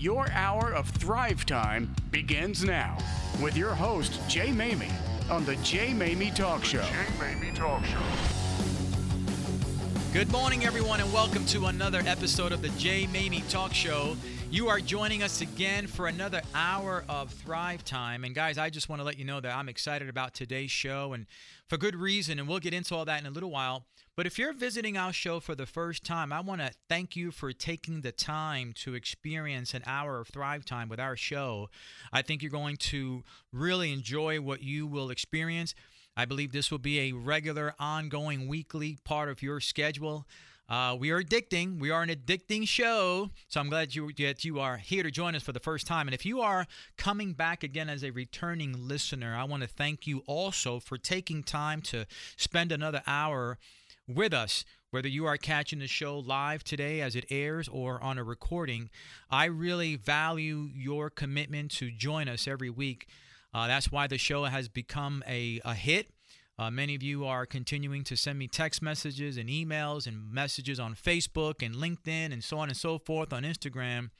Your hour of Thrive Time begins now with your host, Jay Maymi, on the Jay Maymi Talk Show. Jay Maymi Talk Show. Good morning, everyone, and welcome to another episode of the Jay Maymi Talk Show. You are joining us again for another hour of Thrive Time. And, guys, I just want to let you know that I'm excited about today's show and for good reason. And we'll get into all that in a little while. But if you're visiting our show for the first time, I want to thank you for taking the time to experience an hour of Thrive Time with our show. I think you're going to really enjoy what you will experience. I believe this will be a regular, ongoing, weekly part of your schedule. Uh, we are addicting. We are an addicting show. So I'm glad you, that you are here to join us for the first time. And if you are coming back again as a returning listener, I want to thank you also for taking time to spend another hour with us. Whether you are catching the show live today as it airs or on a recording, I really value your commitment to join us every week. Uh, that's why the show has become a, a hit. Uh, many of you are continuing to send me text messages and emails and messages on Facebook and LinkedIn and so on and so forth on Instagram.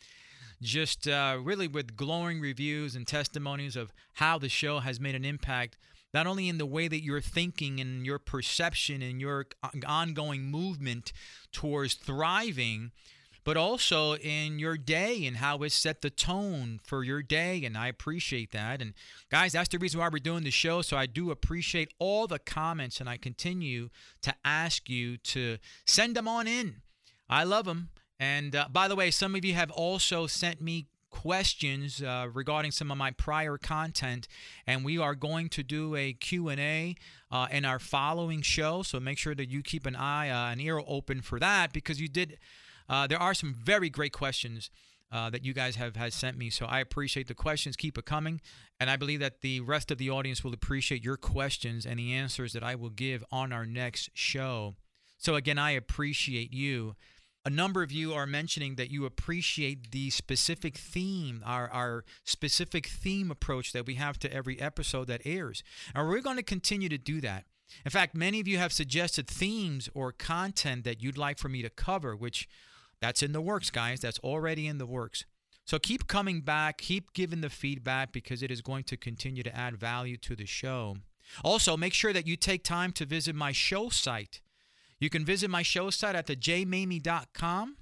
Just uh, really with glowing reviews and testimonies of how the show has made an impact, not only in the way that you're thinking and your perception and your ongoing movement towards thriving, but also in your day and how it set the tone for your day. And I appreciate that. And guys, that's the reason why we're doing the show. So I do appreciate all the comments, and I continue to ask you to send them on in. I love them. And uh, by the way, some of you have also sent me questions uh, regarding some of my prior content and we are going to do a q&a uh, in our following show so make sure that you keep an eye uh, an ear open for that because you did uh, there are some very great questions uh, that you guys have has sent me. So I appreciate the questions. Keep it coming, and I believe that the rest of the audience will appreciate your questions and the answers that I will give on our next show. So again, I appreciate you. A number of you are mentioning that you appreciate the specific theme, our, our specific theme approach that we have to every episode that airs. And we're going to continue to do that. In fact, many of you have suggested themes or content that you'd like for me to cover, which that's in the works, guys. That's already in the works. So keep coming back, keep giving the feedback because it is going to continue to add value to the show. Also, make sure that you take time to visit my show site. You can visit my show site at thejmamie.com.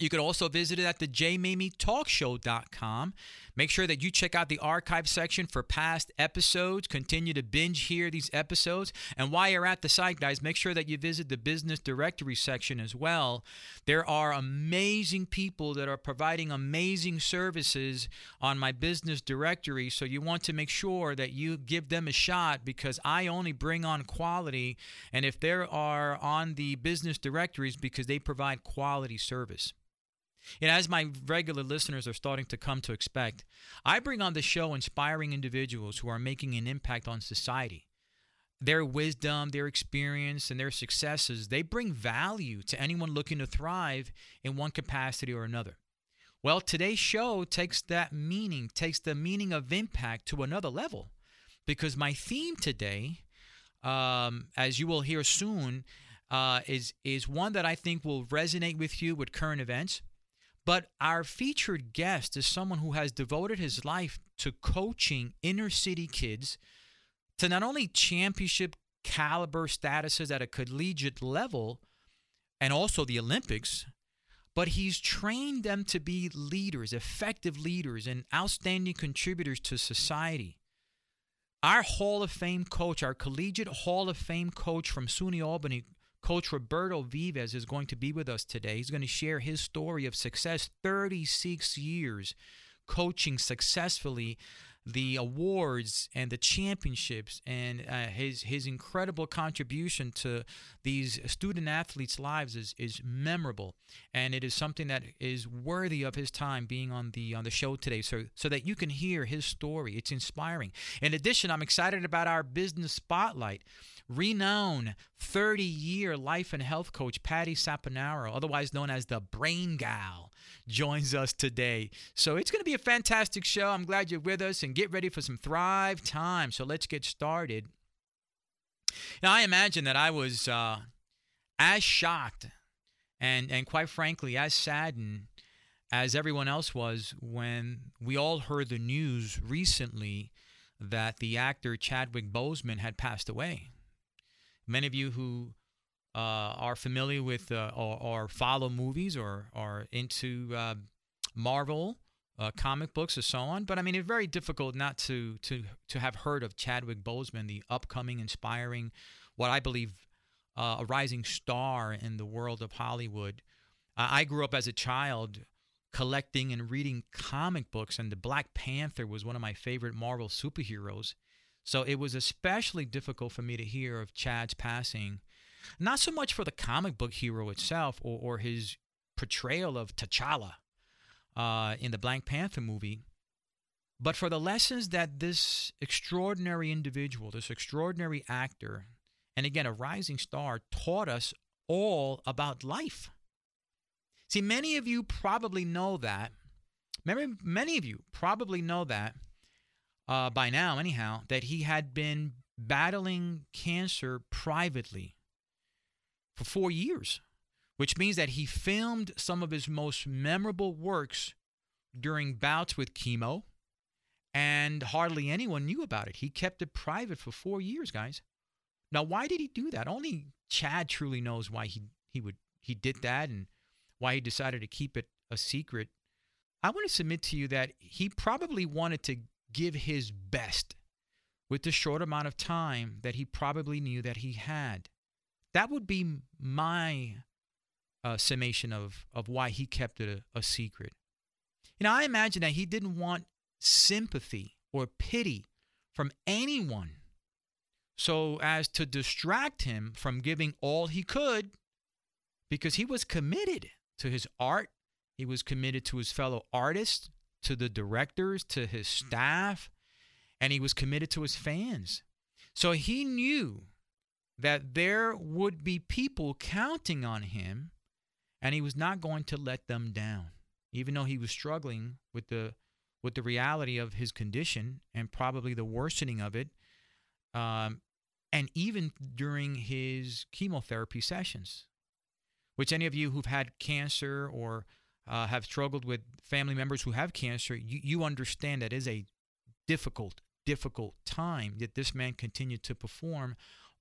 You can also visit it at the jmamietalkshow.com. Make sure that you check out the archive section for past episodes. Continue to binge hear these episodes. And while you're at the site, guys, make sure that you visit the business directory section as well. There are amazing people that are providing amazing services on my business directory. So you want to make sure that you give them a shot because I only bring on quality. And if they are on the business directories, because they provide quality service. And as my regular listeners are starting to come to expect, I bring on the show inspiring individuals who are making an impact on society. Their wisdom, their experience, and their successes, they bring value to anyone looking to thrive in one capacity or another. Well, today's show takes that meaning, takes the meaning of impact to another level. Because my theme today, um, as you will hear soon, uh, is is one that I think will resonate with you with current events but our featured guest is someone who has devoted his life to coaching inner city kids to not only championship caliber statuses at a collegiate level and also the Olympics, but he's trained them to be leaders, effective leaders, and outstanding contributors to society. Our Hall of Fame coach, our collegiate Hall of Fame coach from SUNY Albany, Coach Roberto Vives is going to be with us today. He's going to share his story of success 36 years coaching successfully the awards and the championships and uh, his his incredible contribution to these student athletes lives is is memorable. And it is something that is worthy of his time being on the on the show today so so that you can hear his story. It's inspiring. In addition I'm excited about our business spotlight renowned 30 year life and health coach Patty Saponaro, otherwise known as the Brain Gal, joins us today. So it's going to be a fantastic show. I'm glad you're with us and get ready for some Thrive time. So let's get started. Now, I imagine that I was uh, as shocked and, and quite frankly, as saddened as everyone else was when we all heard the news recently that the actor Chadwick Boseman had passed away. Many of you who uh, are familiar with uh, or, or, follow movies or are into uh, Marvel uh, comic books or so on. But I mean, it's very difficult not to to to have heard of Chadwick Boseman, the upcoming, inspiring, what I believe uh, a rising star in the world of Hollywood. I grew up as a child collecting and reading comic books, and the Black Panther was one of my favorite Marvel superheroes. So it was especially difficult for me to hear of Chad's passing, not so much for the comic book hero itself or, or his portrayal of T'Challa uh, in the Black Panther movie, but for the lessons that this extraordinary individual, this extraordinary actor, and again, a rising star, taught us all about life. See, many of you probably know that. Many, many of you probably know that uh, by now, anyhow, that he had been battling cancer privately for four years, which means that he filmed some of his most memorable works during bouts with chemo, and hardly anyone knew about it. He kept it private for four years, guys. Now, why did he do that? Only Chad truly knows why he he would he did that and why he decided to keep it a secret. I want to submit to you that he probably wanted to give his best with the short amount of time that he probably knew that he had. That would be my uh, summation of, of why he kept it a, a secret. You know, I imagine that he didn't want sympathy or pity from anyone so as to distract him from giving all he could because he was committed to his art. He was committed to his fellow artists, to the directors, to his staff, and he was committed to his fans. So he knew that there would be people counting on him, and he was not going to let them down, even though he was struggling with the with the reality of his condition and probably the worsening of it, um, and even during his chemotherapy sessions which any of you who've had cancer or uh, have struggled with family members who have cancer, you, you understand that is a difficult, difficult time that this man continued to perform,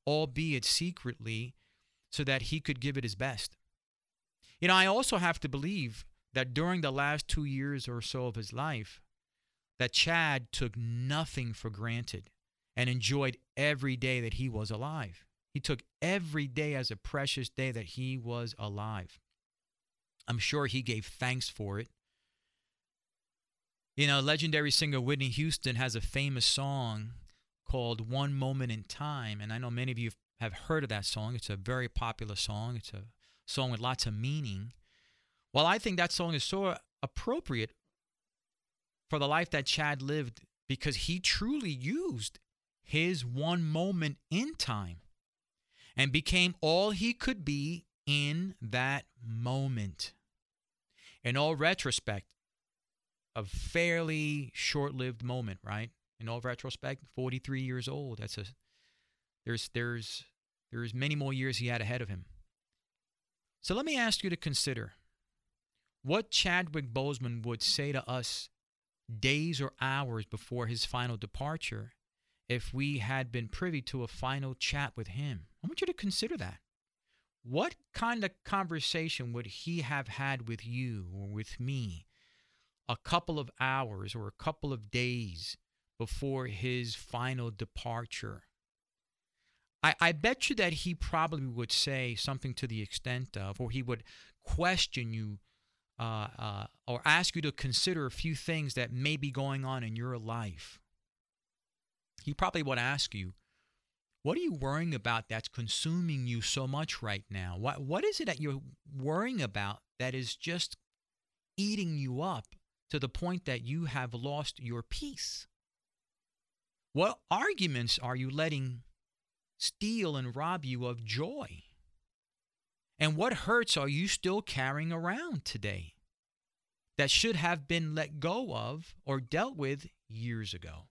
albeit secretly, so that he could give it his best. You know, I also have to believe that during the last two years or so of his life, that Chad took nothing for granted and enjoyed every day that he was alive. He took every day as a precious day that he was alive. I'm sure he gave thanks for it. You know, legendary singer Whitney Houston has a famous song called One Moment in Time. And I know many of you have heard of that song. It's a very popular song, it's a song with lots of meaning. Well, I think that song is so appropriate for the life that Chad lived because he truly used his one moment in time and became all he could be in that moment. In all retrospect, a fairly short-lived moment, right? In all retrospect, 43 years old. That's a there's there's there's many more years he had ahead of him. So let me ask you to consider what Chadwick Boseman would say to us days or hours before his final departure if we had been privy to a final chat with him. I want you to consider that. What kind of conversation would he have had with you or with me a couple of hours or a couple of days before his final departure? I, I bet you that he probably would say something to the extent of, or he would question you uh, uh, or ask you to consider a few things that may be going on in your life he probably would ask you, what are you worrying about that's consuming you so much right now? What what is it that you're worrying about that is just eating you up to the point that you have lost your peace? What arguments are you letting steal and rob you of joy? And what hurts are you still carrying around today that should have been let go of or dealt with years ago?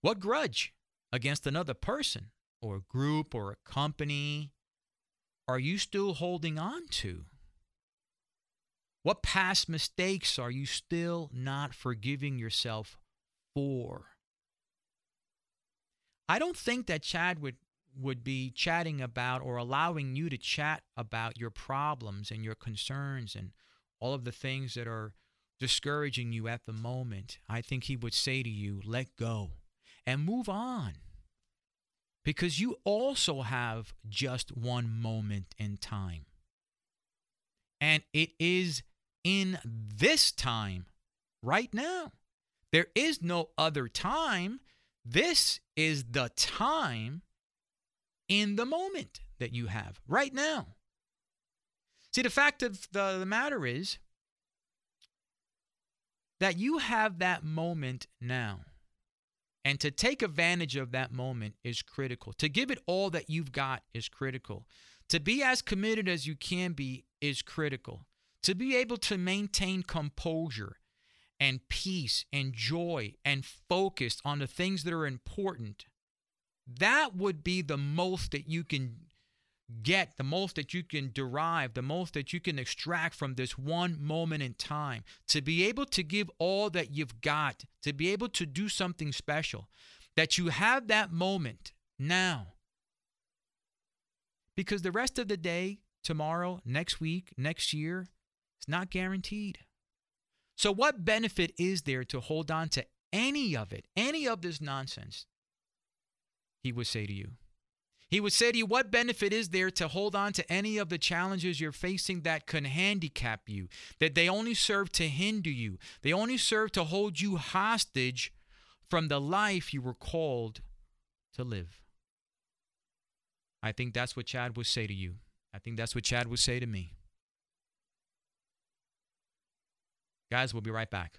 What grudge against another person or a group or a company are you still holding on to? What past mistakes are you still not forgiving yourself for? I don't think that Chad would would be chatting about or allowing you to chat about your problems and your concerns and all of the things that are discouraging you at the moment. I think he would say to you, let go and move on. Because you also have just one moment in time. And it is in this time, right now. There is no other time. This is the time in the moment that you have right now. See, the fact of the, the matter is that you have that moment now. And to take advantage of that moment is critical. To give it all that you've got is critical. To be as committed as you can be is critical. To be able to maintain composure and peace and joy and focus on the things that are important, that would be the most that you can get, the most that you can derive, the most that you can extract from this one moment in time. To be able to give all that you've got, to be able to do something special, that you have that moment now. Because the rest of the day, tomorrow, next week, next year, it's not guaranteed. So, what benefit is there to hold on to any of it, any of this nonsense? He would say to you. He would say to you, What benefit is there to hold on to any of the challenges you're facing that can handicap you, that they only serve to hinder you, they only serve to hold you hostage from the life you were called to live? I think that's what Chad would say to you. I think that's what Chad would say to me. Guys, we'll be right back.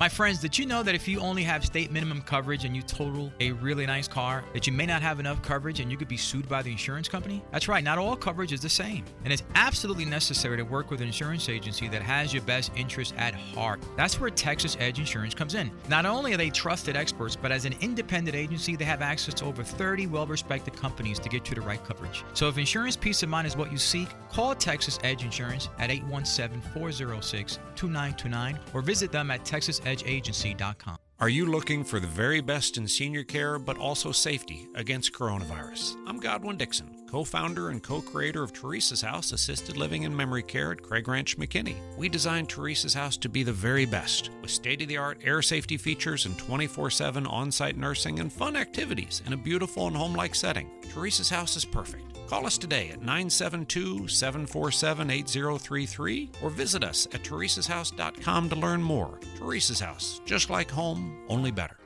My friends, did you know that if you only have state minimum coverage and you total a really nice car, that you may not have enough coverage and you could be sued by the insurance company? That's right, not all coverage is the same. And it's absolutely necessary to work with an insurance agency that has your best interest at heart. That's where Texas Edge Insurance comes in. Not only are they trusted experts, but as an independent agency, they have access to over 30 well respected companies to get you the right coverage. So if insurance peace of mind is what you seek, call Texas Edge Insurance at 817 406 2929 or visit them at Texas edgeagency.com. Are you looking for the very best in senior care but also safety against coronavirus? I'm Godwin Dixon, co founder and co creator of Teresa's House Assisted Living and Memory Care at Craig Ranch McKinney. We designed Teresa's House to be the very best with state of the art air safety features and 24 7 on site nursing and fun activities in a beautiful and home like setting. Teresa's House is perfect. Call us today at 972 747 8033 or visit us at teresashouse.com to learn more. Teresa's House, just like home, only better.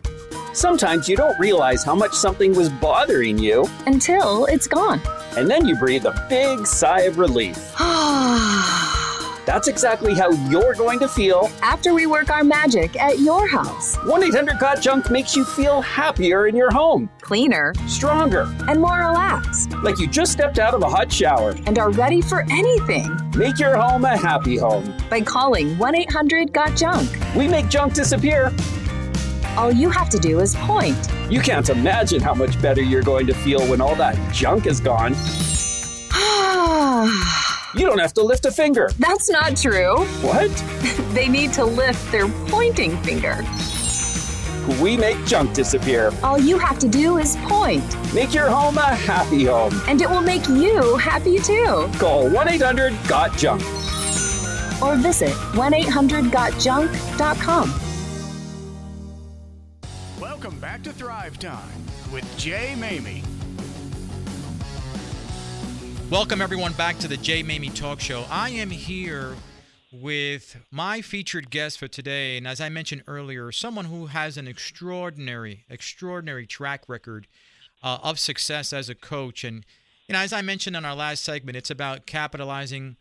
Sometimes you don't realize how much something was bothering you until it's gone. And then you breathe a big sigh of relief. That's exactly how you're going to feel after we work our magic at your house. 1 800 Got Junk makes you feel happier in your home, cleaner, stronger, and more relaxed. Like you just stepped out of a hot shower and are ready for anything. Make your home a happy home by calling 1 800 Got Junk. We make junk disappear. All you have to do is point. You can't imagine how much better you're going to feel when all that junk is gone. You don't have to lift a finger. That's not true. What? they need to lift their pointing finger. We make junk disappear. All you have to do is point. Make your home a happy home. And it will make you happy too. Call 1 800 GOT JUNK. Or visit 1 800 GotJunk.com. Welcome back to Thrive Time with Jay Maymi. Welcome, everyone, back to the Jay Maymi Talk Show. I am here with my featured guest for today. And as I mentioned earlier, someone who has an extraordinary, extraordinary track record uh, of success as a coach. And, you know, as I mentioned in our last segment, it's about capitalizing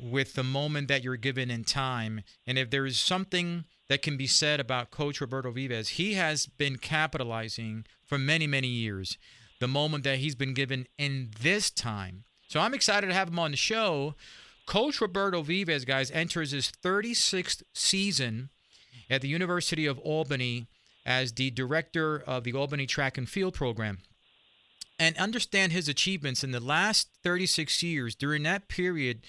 with the moment that you're given in time. And if there is something that can be said about Coach Roberto Vives, he has been capitalizing for many, many years. The moment that he's been given in this time so I'm excited to have him on the show. Coach Roberto Vives, guys, enters his 36th season at the University of Albany as the director of the Albany Track and Field Program. And understand his achievements in the last 36 years. During that period,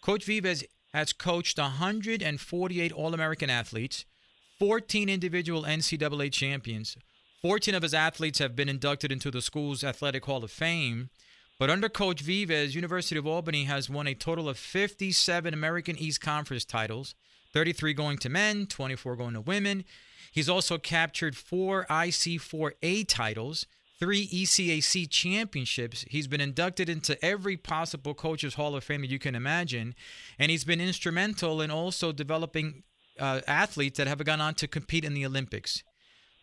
Coach Vives has coached 148 All American athletes, 14 individual NCAA champions. 14 of his athletes have been inducted into the school's Athletic Hall of Fame. But under Coach Vives, University of Albany has won a total of 57 American East Conference titles, 33 going to men, 24 going to women. He's also captured four IC4A titles, three ECAC championships. He's been inducted into every possible Coaches Hall of Fame that you can imagine. And he's been instrumental in also developing uh, athletes that have gone on to compete in the Olympics.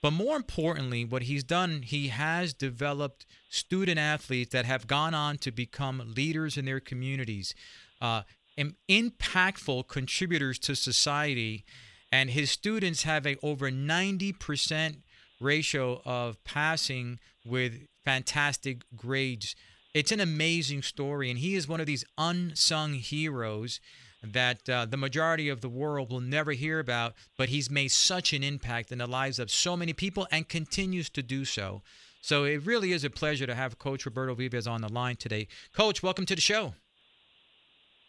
But more importantly, what he's done, he has developed student athletes that have gone on to become leaders in their communities, uh, impactful contributors to society. And his students have a over 90% ratio of passing with fantastic grades. It's an amazing story, and he is one of these unsung heroes that uh, the majority of the world will never hear about, but he's made such an impact in the lives of so many people and continues to do so. So it really is a pleasure to have Coach Roberto Vives on the line today. Coach, welcome to the show.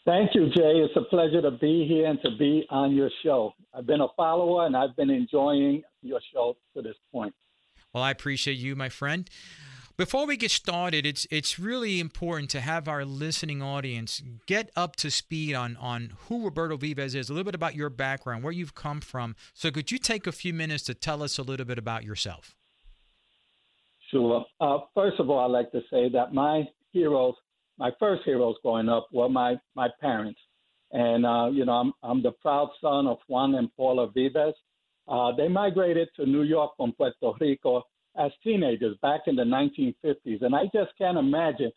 Thank you, Jay. It's a pleasure to be here and to be on your show. I've been a follower and I've been enjoying your show to this point. Well, I appreciate you, my friend. Before we get started, it's it's really important to have our listening audience get up to speed on on who Roberto Vives is, a little bit about your background, where you've come from. So, could you take a few minutes to tell us a little bit about yourself? Sure. Uh, first of all, I'd like to say that my heroes, my first heroes growing up, were my my parents, and uh, you know I'm I'm the proud son of Juan and Paula Vives. Uh, they migrated to New York from Puerto Rico as teenagers back in the 1950s. And I just can't imagine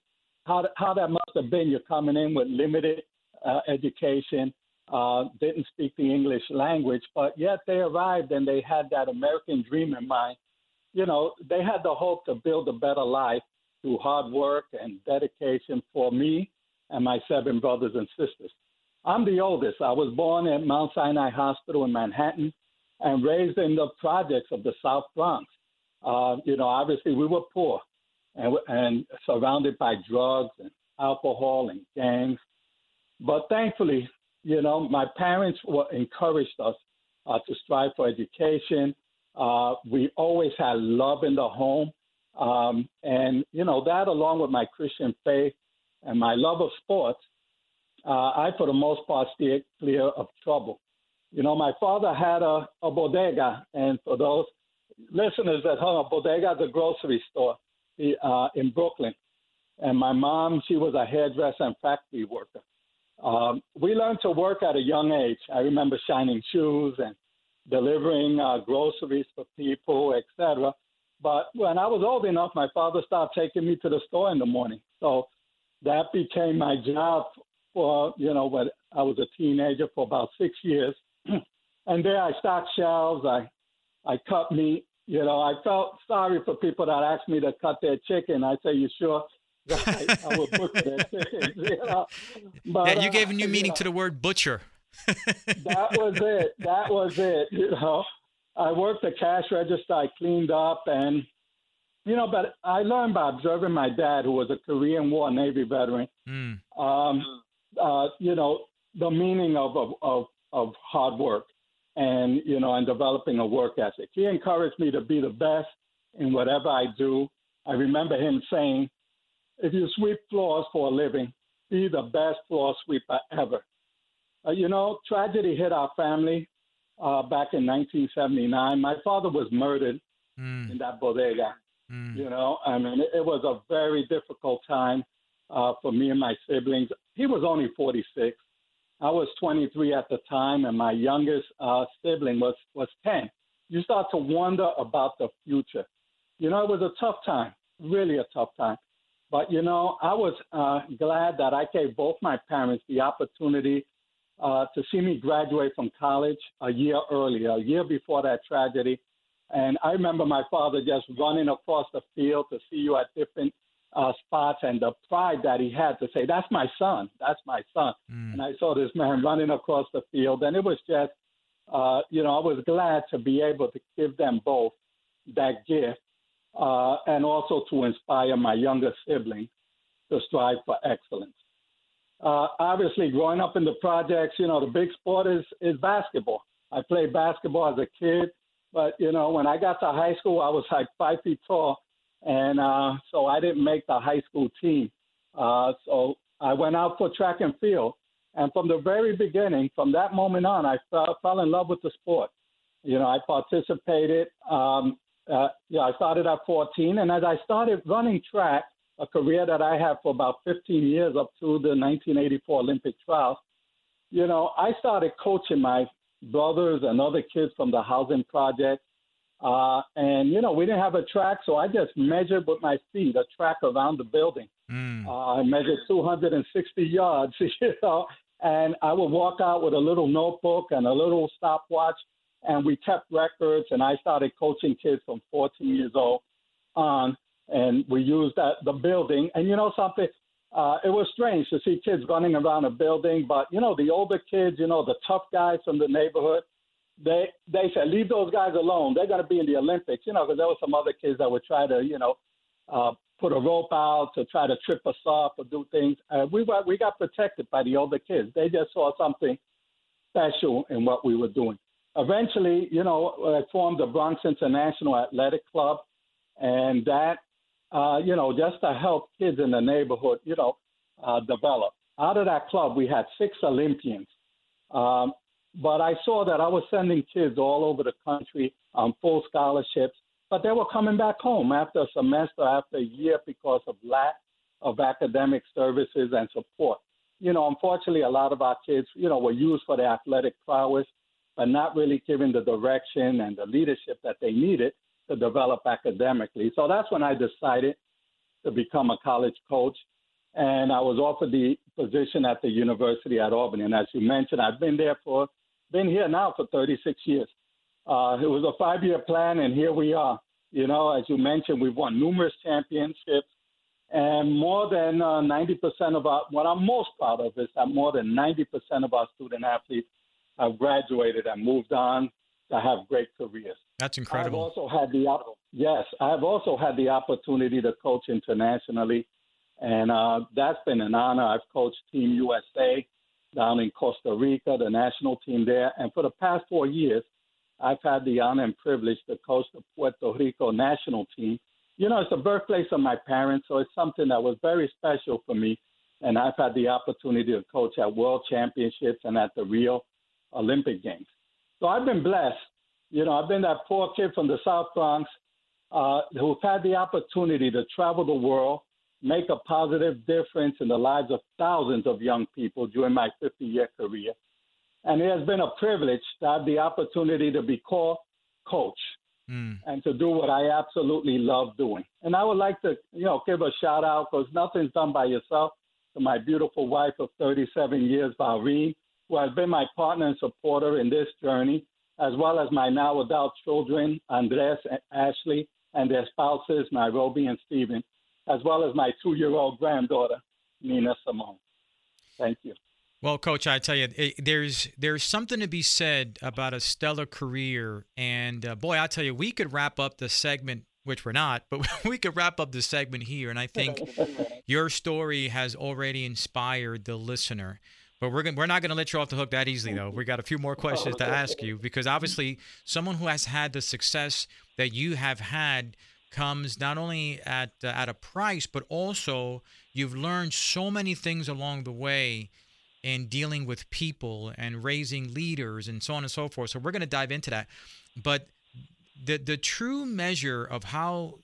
how, how that must have been. You're coming in with limited uh, education, uh, didn't speak the English language, but yet they arrived and they had that American dream in mind. You know, they had the hope to build a better life through hard work and dedication for me and my seven brothers and sisters. I'm the oldest. I was born at Mount Sinai Hospital in Manhattan and raised in the projects of the South Bronx. Uh, you know, obviously we were poor and, and surrounded by drugs and alcohol and gangs. But thankfully, you know, my parents were encouraged us uh, to strive for education. Uh, we always had love in the home. Um, and, you know, that along with my Christian faith and my love of sports, uh, I, for the most part, steered clear of trouble. You know, my father had a, a bodega, and for those listeners at home, bodega a grocery store uh, in Brooklyn. And my mom, she was a hairdresser and factory worker. Um, we learned to work at a young age. I remember shining shoes and delivering uh, groceries for people, etc. But when I was old enough, my father started taking me to the store in the morning. So that became my job for, you know, when I was a teenager for about six years. and there I stocked shelves, I, I cut meat, you know, I felt sorry for people that asked me to cut their chicken. I say, "You sure?" I, I would butcher their chicken. You know? but, yeah, you gave a new uh, meaning know, to the word butcher. that was it. That was it. You know, I worked the cash register. I cleaned up, and you know, but I learned by observing my dad, who was a Korean War Navy veteran. Mm. Um, uh, you know, the meaning of, of of of hard work and you know, and developing a work ethic. He encouraged me to be the best in whatever I do. I remember him saying, "If you sweep floors for a living, be the best floor sweeper ever." Uh, you know, tragedy hit our family uh, back in 1979. My father was murdered mm. in that bodega. Mm. You know, I mean, it, it, was a very difficult time uh, for me and my siblings. He was only 46. I was 23 at the time, and my youngest uh, sibling was was 10. You start to wonder about the future. You know, it was a tough time, really a tough time. But you know, I was uh, glad that I gave both my parents the opportunity uh, to see me graduate from college a year earlier, a year before that tragedy. And I remember my father just running across the field to see you at different uh, spots and the pride that he had to say, "That's my son. That's my son." Mm. And I saw this man running across the field, and it was just, uh, you know, I was glad to be able to give them both that gift, uh, and also to inspire my younger sibling to strive for excellence. uh, obviously, growing up in the projects, you know, the big sport is is basketball. I played basketball as a kid, but you know, when I got to high school, I was like five feet tall, and uh, so I didn't make the high school team. Uh, so I went out for track and field, and from the very beginning, from that moment on, I fell, fell in love with the sport. You know, I participated. Um, uh, yeah, I started at 14, and as I started running track, a career that I had for about 15 years up to the 1984 Olympic trials, you know, I started coaching my brothers and other kids from the housing project. Uh, and, you know, we didn't have a track, so I just measured with my feet a track around the building. Mm. Uh, I measured 260 yards, you know, and I would walk out with a little notebook and a little stopwatch, and we kept records. And I started coaching kids from 14 years old on, and we used that the building. And you know something, uh, it was strange to see kids running around a building, but you know the older kids, you know the tough guys from the neighborhood, they they said leave those guys alone. They're going to be in the Olympics, you know, because there were some other kids that would try to, you know, uh, put a rope out to try to trip us up or do things. Uh, we were, we got protected by the older kids. They just saw something special in what we were doing. Eventually, you know, I formed the Bronx International Athletic Club, and that, uh, you know, just to help kids in the neighborhood, you know, uh, develop. Out of that club, we had six Olympians. Um, but I saw that I was sending kids all over the country on full scholarships but they were coming back home after a semester, after a year, because of lack of academic services and support. You know, unfortunately, a lot of our kids, you know, were used for their athletic prowess, but not really given the direction and the leadership that they needed to develop academically. So that's when I decided to become a college coach. And I was offered the position at the University at Albany. And as you mentioned, I've been there for, been here now for 36 years. Uh, it was a five year plan, and here we are. You know, as you mentioned, we've won numerous championships, and more than uh, 90% of our, what I'm most proud of is that more than 90% of our student athletes have graduated and moved on to have great careers. That's incredible. I've also had the yes, I've also had the opportunity to coach internationally, and uh, that's been an honor. I've coached Team USA down in Costa Rica, the national team there, and for the past four years, I've had the honor and privilege to coach the Puerto Rico national team. You know, it's the birthplace of my parents, so it's something that was very special for me. And I've had the opportunity to coach at World Championships and at the Rio Olympic Games. So I've been blessed. You know, I've been that poor kid from the South Bronx uh, who's had the opportunity to travel the world, make a positive difference in the lives of thousands of young people during my 50 year career. And it has been a privilege to have the opportunity to be called coach mm. and to do what I absolutely love doing. And I would like to, you know, give a shout out because nothing's done by yourself to my beautiful wife of 37 years, Valreen, who has been my partner and supporter in this journey, as well as my now adult children, Andres and Ashley, and their spouses, Nairobi and Stephen, as well as my two year old granddaughter, Nina Simone. Thank you. Well, Coach, I tell you, it, there's there's something to be said about a stellar career, and uh, boy, I tell you, we could wrap up the segment, which we're not, but we could wrap up the segment here, and I think your story has already inspired the listener. But we're gonna, we're not going to let you off the hook that easily, though. We got a few more questions to ask you because obviously, someone who has had the success that you have had comes not only at uh, at a price, but also you've learned so many things along the way in dealing with people and raising leaders and so on and so forth. So we're going to dive into that. But the the true measure of how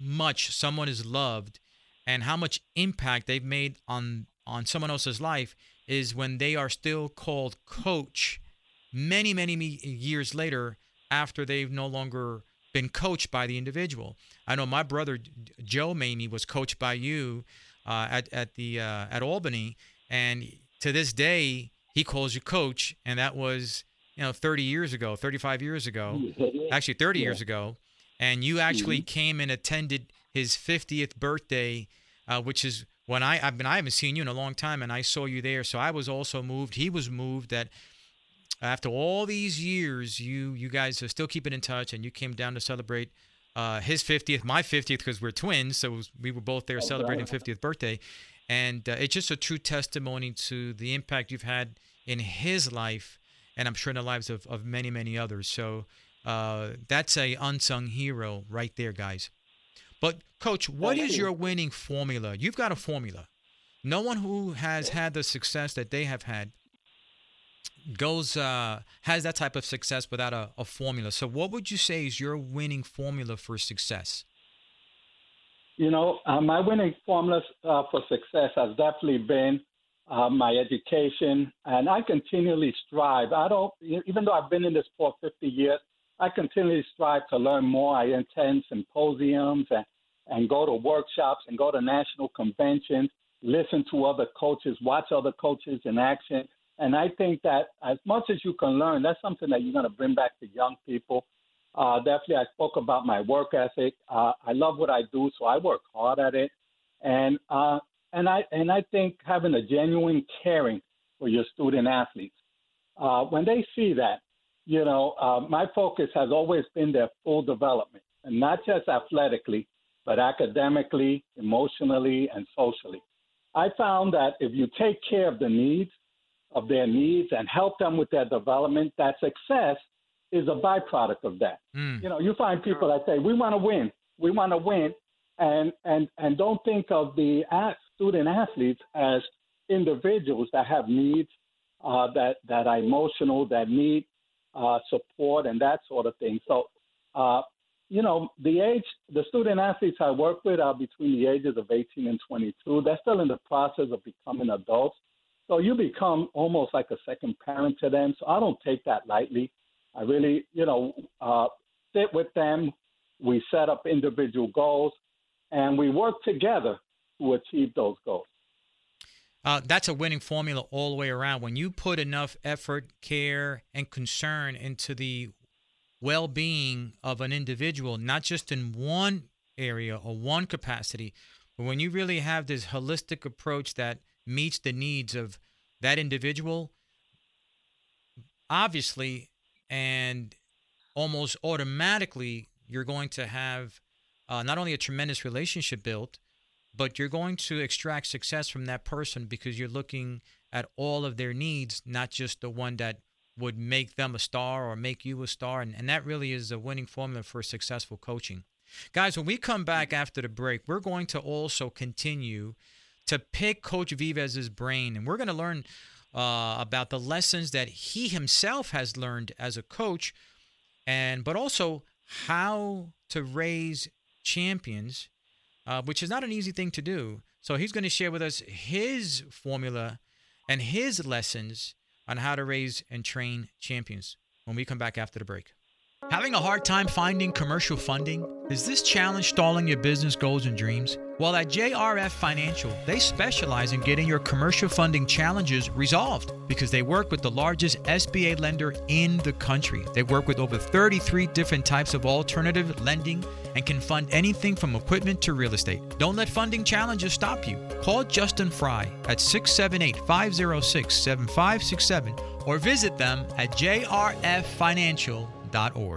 much someone is loved and how much impact they've made on on someone else's life is when they are still called coach many many years later after they've no longer been coached by the individual. I know my brother Joe Maymi was coached by you uh, at at the uh, at Albany, and to this day, he calls you coach, and that was you know 30 years ago, 35 years ago, actually 30 yeah. years ago, and you actually mm-hmm. came and attended his 50th birthday, uh, which is when I I've been I haven't seen you in a long time, and I saw you there, so I was also moved. He was moved that after all these years, you you guys are still keeping in touch, and you came down to celebrate uh, his 50th, my 50th, because we're twins, so was, we were both there celebrating 50th birthday. and uh, it's just a true testimony to the impact you've had in his life, and I'm sure in the lives of, of many many others. So uh, that's a unsung hero right there, guys. But coach, what is your winning formula? You've got a formula. No one who has had the success that they have had goes uh, has that type of success without a, a formula. So, what would you say is your winning formula for success? You know, uh, my winning formula uh, for success has definitely been uh, my education, and I continually strive. I don't, even though I've been in this sport 50 years, I continually strive to learn more. I attend symposiums and, and go to workshops and go to national conventions, listen to other coaches, watch other coaches in action. And I think that as much as you can learn, that's something that you're going to bring back to young people. Uh, definitely, I spoke about my work ethic. Uh, I love what I do, so I work hard at it. And uh, and I and I think having a genuine caring for your student athletes, uh, when they see that, you know, uh, my focus has always been their full development, and not just athletically, but academically, emotionally, and socially. I found that if you take care of the needs of their needs and help them with their development, that success is a byproduct of that. Mm. You know, you find people that say, "We want to win, we want to win," and and and don't think of the student athletes as individuals that have needs uh, that that are emotional, that need uh, support and that sort of thing. So, uh, you know, the age, the student athletes I work with are between the ages of 18 and 22. They're still in the process of becoming adults. So you become almost like a second parent to them. So I don't take that lightly. I really, you know, uh, sit with them. We set up individual goals and we work together to achieve those goals. Uh, that's a winning formula all the way around. When you put enough effort, care, and concern into the well being of an individual, not just in one area or one capacity, but when you really have this holistic approach that meets the needs of that individual, obviously and almost automatically, you're going to have uh, not only a tremendous relationship built, but you're going to extract success from that person because you're looking at all of their needs, not just the one that would make them a star or make you a star. And, and that really is a winning formula for successful coaching. Guys, when we come back after the break, we're going to also continue to pick Coach Vives's brain, and we're going to learn uh, about the lessons that he himself has learned as a coach, and but also how to raise champions uh, which is not an easy thing to do. So he's going to share with us his formula and his lessons on how to raise and train champions when we come back after the break. Having a hard time finding commercial funding? Is this challenge stalling your business goals and dreams? Well, at JRF Financial, they specialize in getting your commercial funding challenges resolved because they work with the largest SBA lender in the country. They work with over 33 different types of alternative lending and can fund anything from equipment to real estate. Don't let funding challenges stop you. Call Justin Fry at 678 506 7567 or visit them at jrffinancial.com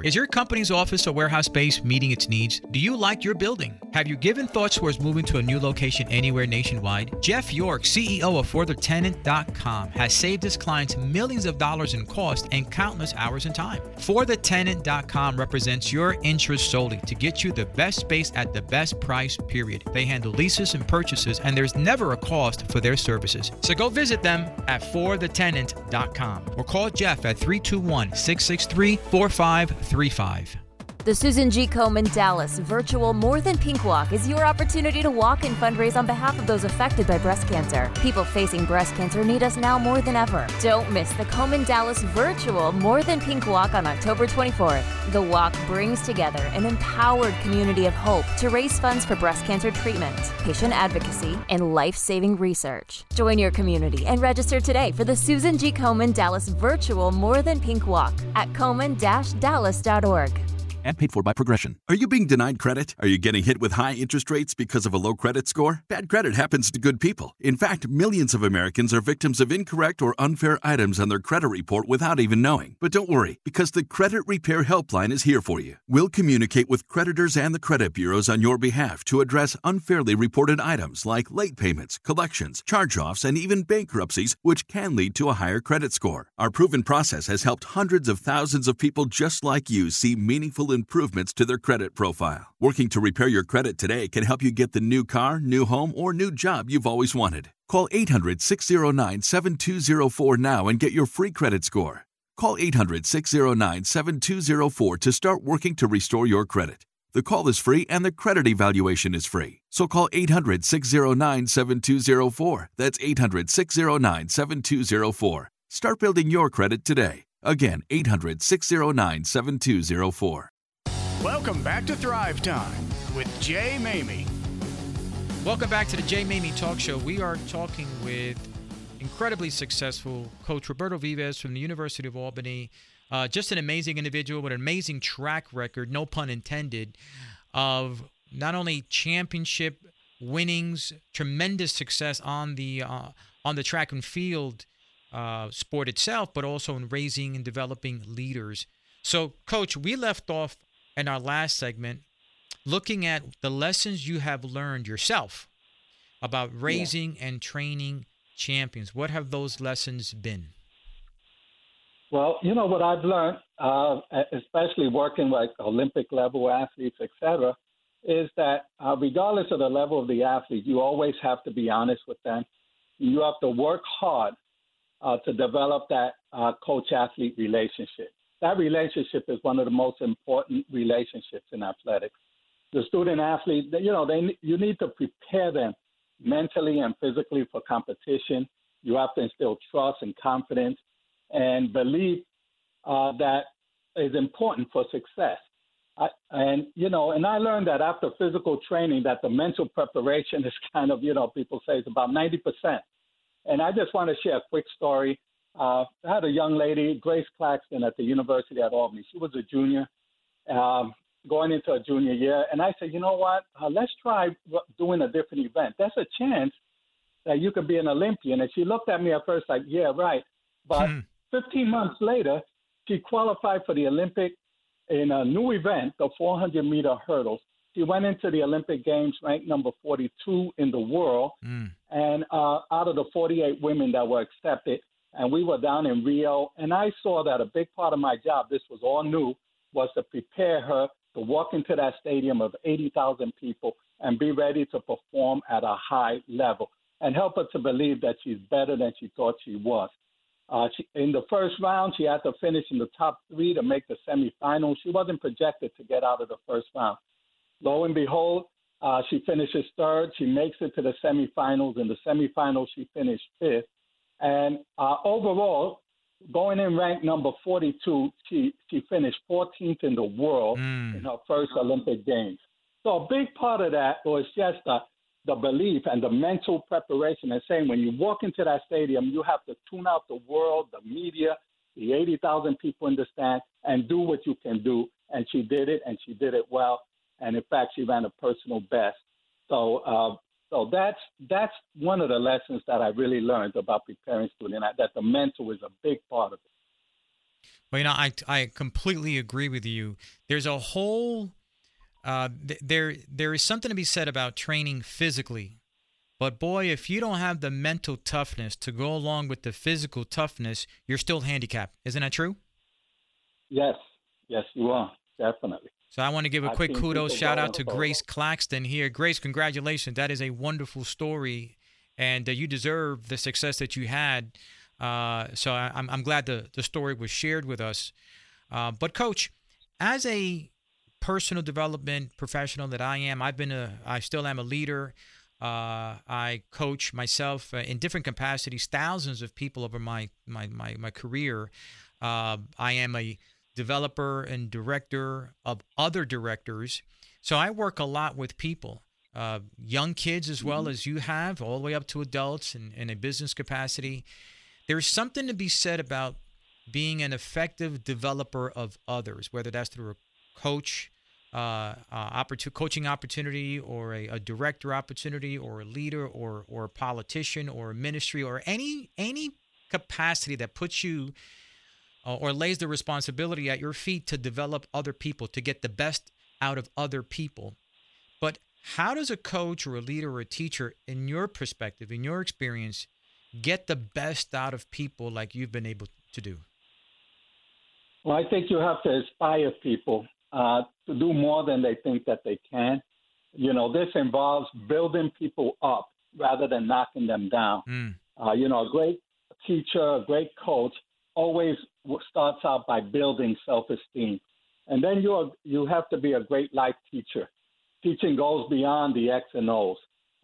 is your company's office or warehouse space meeting its needs? Do you like your building? Have you given thoughts towards moving to a new location anywhere nationwide? Jeff York, CEO of ForTheTenant.com, has saved his clients millions of dollars in cost and countless hours in time. ForTheTenant.com represents your interest solely to get you the best space at the best price, period. They handle leases and purchases, and there's never a cost for their services. So go visit them at ForTheTenant.com or call Jeff at 321 663 4535. The Susan G. Komen Dallas virtual More Than Pink Walk is your opportunity to walk and fundraise on behalf of those affected by breast cancer. People facing breast cancer need us now more than ever. Don't miss the Komen Dallas virtual More Than Pink Walk on October 24th. The walk brings together an empowered community of hope to raise funds for breast cancer treatment, patient advocacy, and life saving research. Join your community and register today for the Susan G. Komen Dallas virtual More Than Pink Walk at komen-dallas.org. and paid for by Progression. Are you being denied credit? Are you getting hit with high interest rates because of a low credit score? Bad credit happens to good people. In fact, millions of Americans are victims of incorrect or unfair items on their credit report without even knowing. But don't worry, because the Credit Repair Helpline is here for you. We'll communicate with creditors and the credit bureaus on your behalf to address unfairly reported items like late payments, collections, charge offs, and even bankruptcies, which can lead to a higher credit score. Our proven process has helped hundreds of thousands of people just like you see meaningful improvements to their credit profile. Working to repair your credit today can help you get the new car, new home, or new job you've always wanted. Call 800 609 7204 now and get your free credit score. Call 800 609 7204 to start working to restore your credit. The call is free and the credit evaluation is free. So call 800 609 7204. That's 800 609 7204. Start building your credit today. Again, 800 609 7204. Welcome back to Thrive Time with Jay Maymi. Welcome back to the Jay Maymi Talk Show. We are talking with incredibly successful coach Roberto Vives from the University of Albany. Uh, just an amazing individual with an amazing track record, no pun intended, of not only championship winnings, tremendous success on the uh, on the track and field uh, sport itself, but also in raising and developing leaders. So, coach, we left off in our last segment looking at the lessons you have learned yourself about raising yeah. and training champions. What have those lessons been? Well, you know what I've learned, uh, especially working with Olympic level athletes, et cetera, is that uh, regardless of the level of the athlete, you always have to be honest with them. You have to work hard uh, to develop that uh, coach athlete relationship. That relationship is one of the most important relationships in athletics. The student athlete, you know, they you need to prepare them mentally and physically for competition. You have to instill trust and confidence and belief uh, that is important for success. I, and you know, and I learned that after physical training, that the mental preparation is kind of, you know, people say it's about ninety percent. And I just want to share a quick story. Uh, I had a young lady, Grace Claxton, at the University at Albany. She was a junior, um, going into a junior year, and I said, you know what? Uh, let's try doing a different event. There's a chance that you could be an Olympian. And she looked at me at first like, yeah, right. But hmm. 15 months later, she qualified for the Olympic in a new event, the 400 meter hurdles. She went into the Olympic Games ranked number 42 in the world, mm. and uh, out of the 48 women that were accepted, and we were down in Rio, and I saw that a big part of my job, this was all new, was to prepare her to walk into that stadium of 80,000 people and be ready to perform at a high level and help her to believe that she's better than she thought she was. Uh, she, in the first round, she had to finish in the top three to make the semifinals. She wasn't projected to get out of the first round. Lo and behold, uh, she finishes third. She makes it to the semifinals. In the semifinals, she finished fifth. And uh, overall, going in ranked number 42, she, she finished 14th in the world mm. in her first Olympic Games. So a big part of that was just the, the belief and the mental preparation and saying when you walk into that stadium, you have to tune out the world, the media, the 80,000 people in the stand, and do what you can do. And she did it, and she did it well. And in fact, she ran a personal best. So, uh, so that's that's one of the lessons that I really learned about preparing students. That the mental is a big part of it. Well, you know, I I completely agree with you. There's a whole uh, th- there there is something to be said about training physically, but boy, if you don't have the mental toughness to go along with the physical toughness, you're still handicapped. Isn't that true? Yes, yes, you are definitely. So I want to give a quick kudos shout out to Grace Claxton here. Grace, congratulations! That is a wonderful story, and uh, you deserve the success that you had. Uh, so I, am I'm glad the the story was shared with us. Uh, but coach, as a personal development professional that I am, I've been a I still am a leader. Uh, I coach myself uh, in different capacities, thousands of people over my my my, my career. Uh, I am a developer and director of other directors. So I work a lot with people, uh, young kids as well mm-hmm. as you have, all the way up to adults in, in a business capacity. There's something to be said about being an effective developer of others, whether that's through a coach uh, uh, opportu- coaching opportunity or a, a, director opportunity or a leader or or a politician or a ministry or any any capacity that puts you or lays the responsibility at your feet to develop other people to get the best out of other people but how does a coach or a leader or a teacher in your perspective in your experience get the best out of people like you've been able to do well i think you have to inspire people uh, to do more than they think that they can. You know, this involves building people up rather than knocking them down. Mm. Uh, you know, a great teacher, a great coach always starts out by building self-esteem, and then you are, you have to be a great life teacher. Teaching goes beyond the X and O's.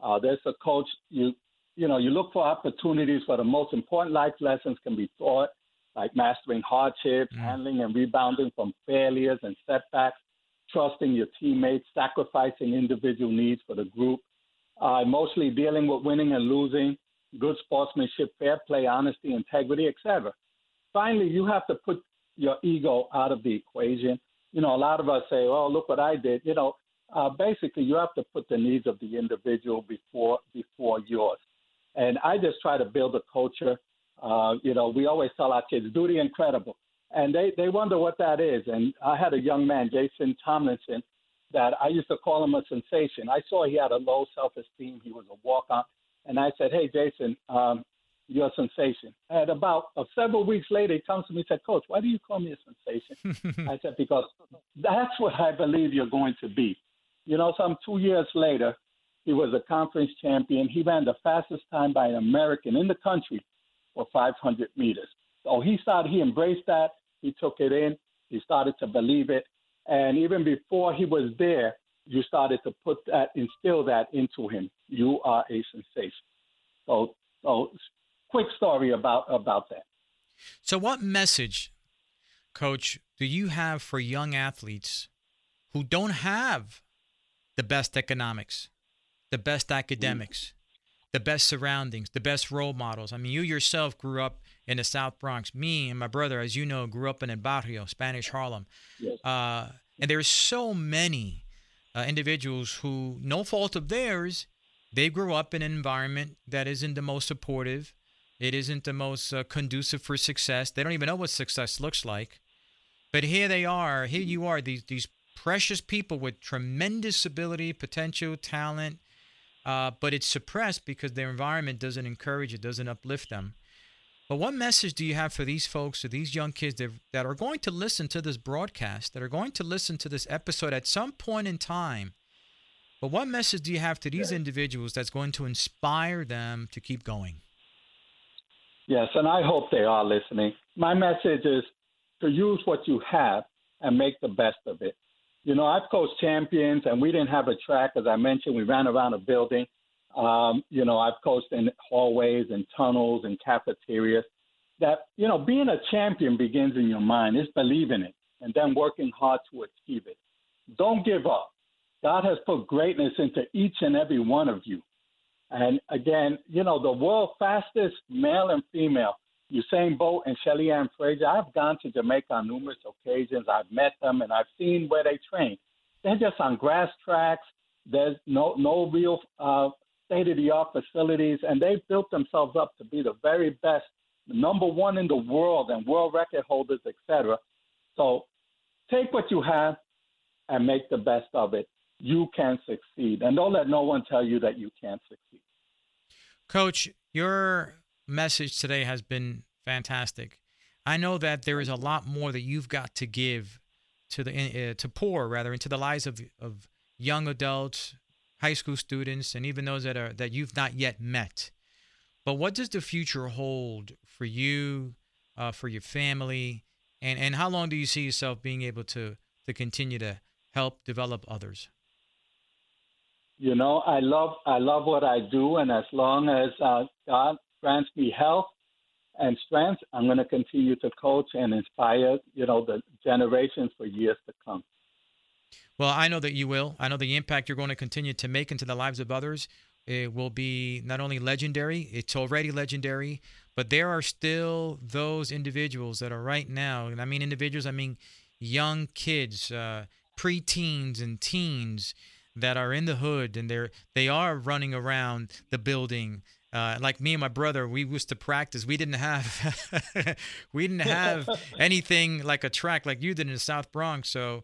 Uh, there's a coach you you know you look for opportunities where the most important life lessons can be taught like mastering hardships, mm. handling and rebounding from failures and setbacks, trusting your teammates, sacrificing individual needs for the group, uh, emotionally dealing with winning and losing, good sportsmanship, fair play, honesty, integrity, etc. Finally, you have to put your ego out of the equation. You know, a lot of us say, "Oh, look what I did." You know, uh, basically, you have to put the needs of the individual before before yours. And I just try to build a culture uh, you know, we always tell our kids, do the incredible. And they, they wonder what that is. And I had a young man, Jason Tomlinson, that I used to call him a sensation. I saw he had a low self esteem. He was a walk on. And I said, Hey, Jason, um, you're a sensation. And about uh, several weeks later, he comes to me and said, Coach, why do you call me a sensation? I said, Because that's what I believe you're going to be. You know, some two years later, he was a conference champion. He ran the fastest time by an American in the country for 500 meters. So he started, he embraced that. He took it in. He started to believe it. And even before he was there, you started to put that, instill that into him. You are a sensation. So, so quick story about about that. So, what message, Coach, do you have for young athletes who don't have the best economics, the best academics, the best surroundings, the best role models. I mean, you yourself grew up in the South Bronx. Me and my brother, as you know, grew up in El Barrio, Spanish Harlem. Yes. Uh, and there's so many uh, individuals who, no fault of theirs, they grew up in an environment that isn't the most supportive. It isn't the most uh, conducive for success. They don't even know what success looks like. But here they are. Here you are. These these precious people with tremendous ability, potential, talent uh, but it's suppressed because their environment doesn't encourage it, doesn't uplift them. But what message do you have for these folks, or these young kids that, that are going to listen to this broadcast, that are going to listen to this episode at some point in time? But what message do you have to these individuals that's going to inspire them to keep going? Yes, and I hope they are listening. My message is to use what you have and make the best of it. You know, I've coached champions, and we didn't have a track. As I mentioned, we ran around a building. Um, you know, I've coached in hallways and tunnels and cafeterias. That you know, being a champion begins in your mind. It's believing it and then working hard to achieve it. Don't give up. God has put greatness into each and every one of you. And again, you know, the world fastest male and female Usain Bolt and Shelly Ann Fraser, I've gone to Jamaica on numerous occasions. I've met them and I've seen where they train. They're just on grass tracks. There's no no real uh, state of the art facilities, and they've built themselves up to be the very best, number one in the world, and world record holders, etc. So take what you have and make the best of it. You can succeed, and don't let no one tell you that you can't succeed. Coach, your message today has been fantastic. I know that there is a lot more that you've got to give to the uh, to pour rather into the lives of of young adults, high school students, and even those that are that you've not yet met. But what does the future hold for you, uh, for your family, and and how long do you see yourself being able to to continue to help develop others? You know, I love I love what I do, and as long as uh, God grants me health and strength, I'm going to continue to coach and inspire, you know, the generations for years to come. Well, I know that you will. I know the impact you're going to continue to make into the lives of others. It will be not only legendary, it's already legendary, but there are still those individuals that are right now, and I mean individuals, I mean young kids, uh, preteens and teens that are in the hood and they're they are running around the building uh, like me and my brother, we used to practice. We didn't have we didn't have anything like a track like you did in the South Bronx. So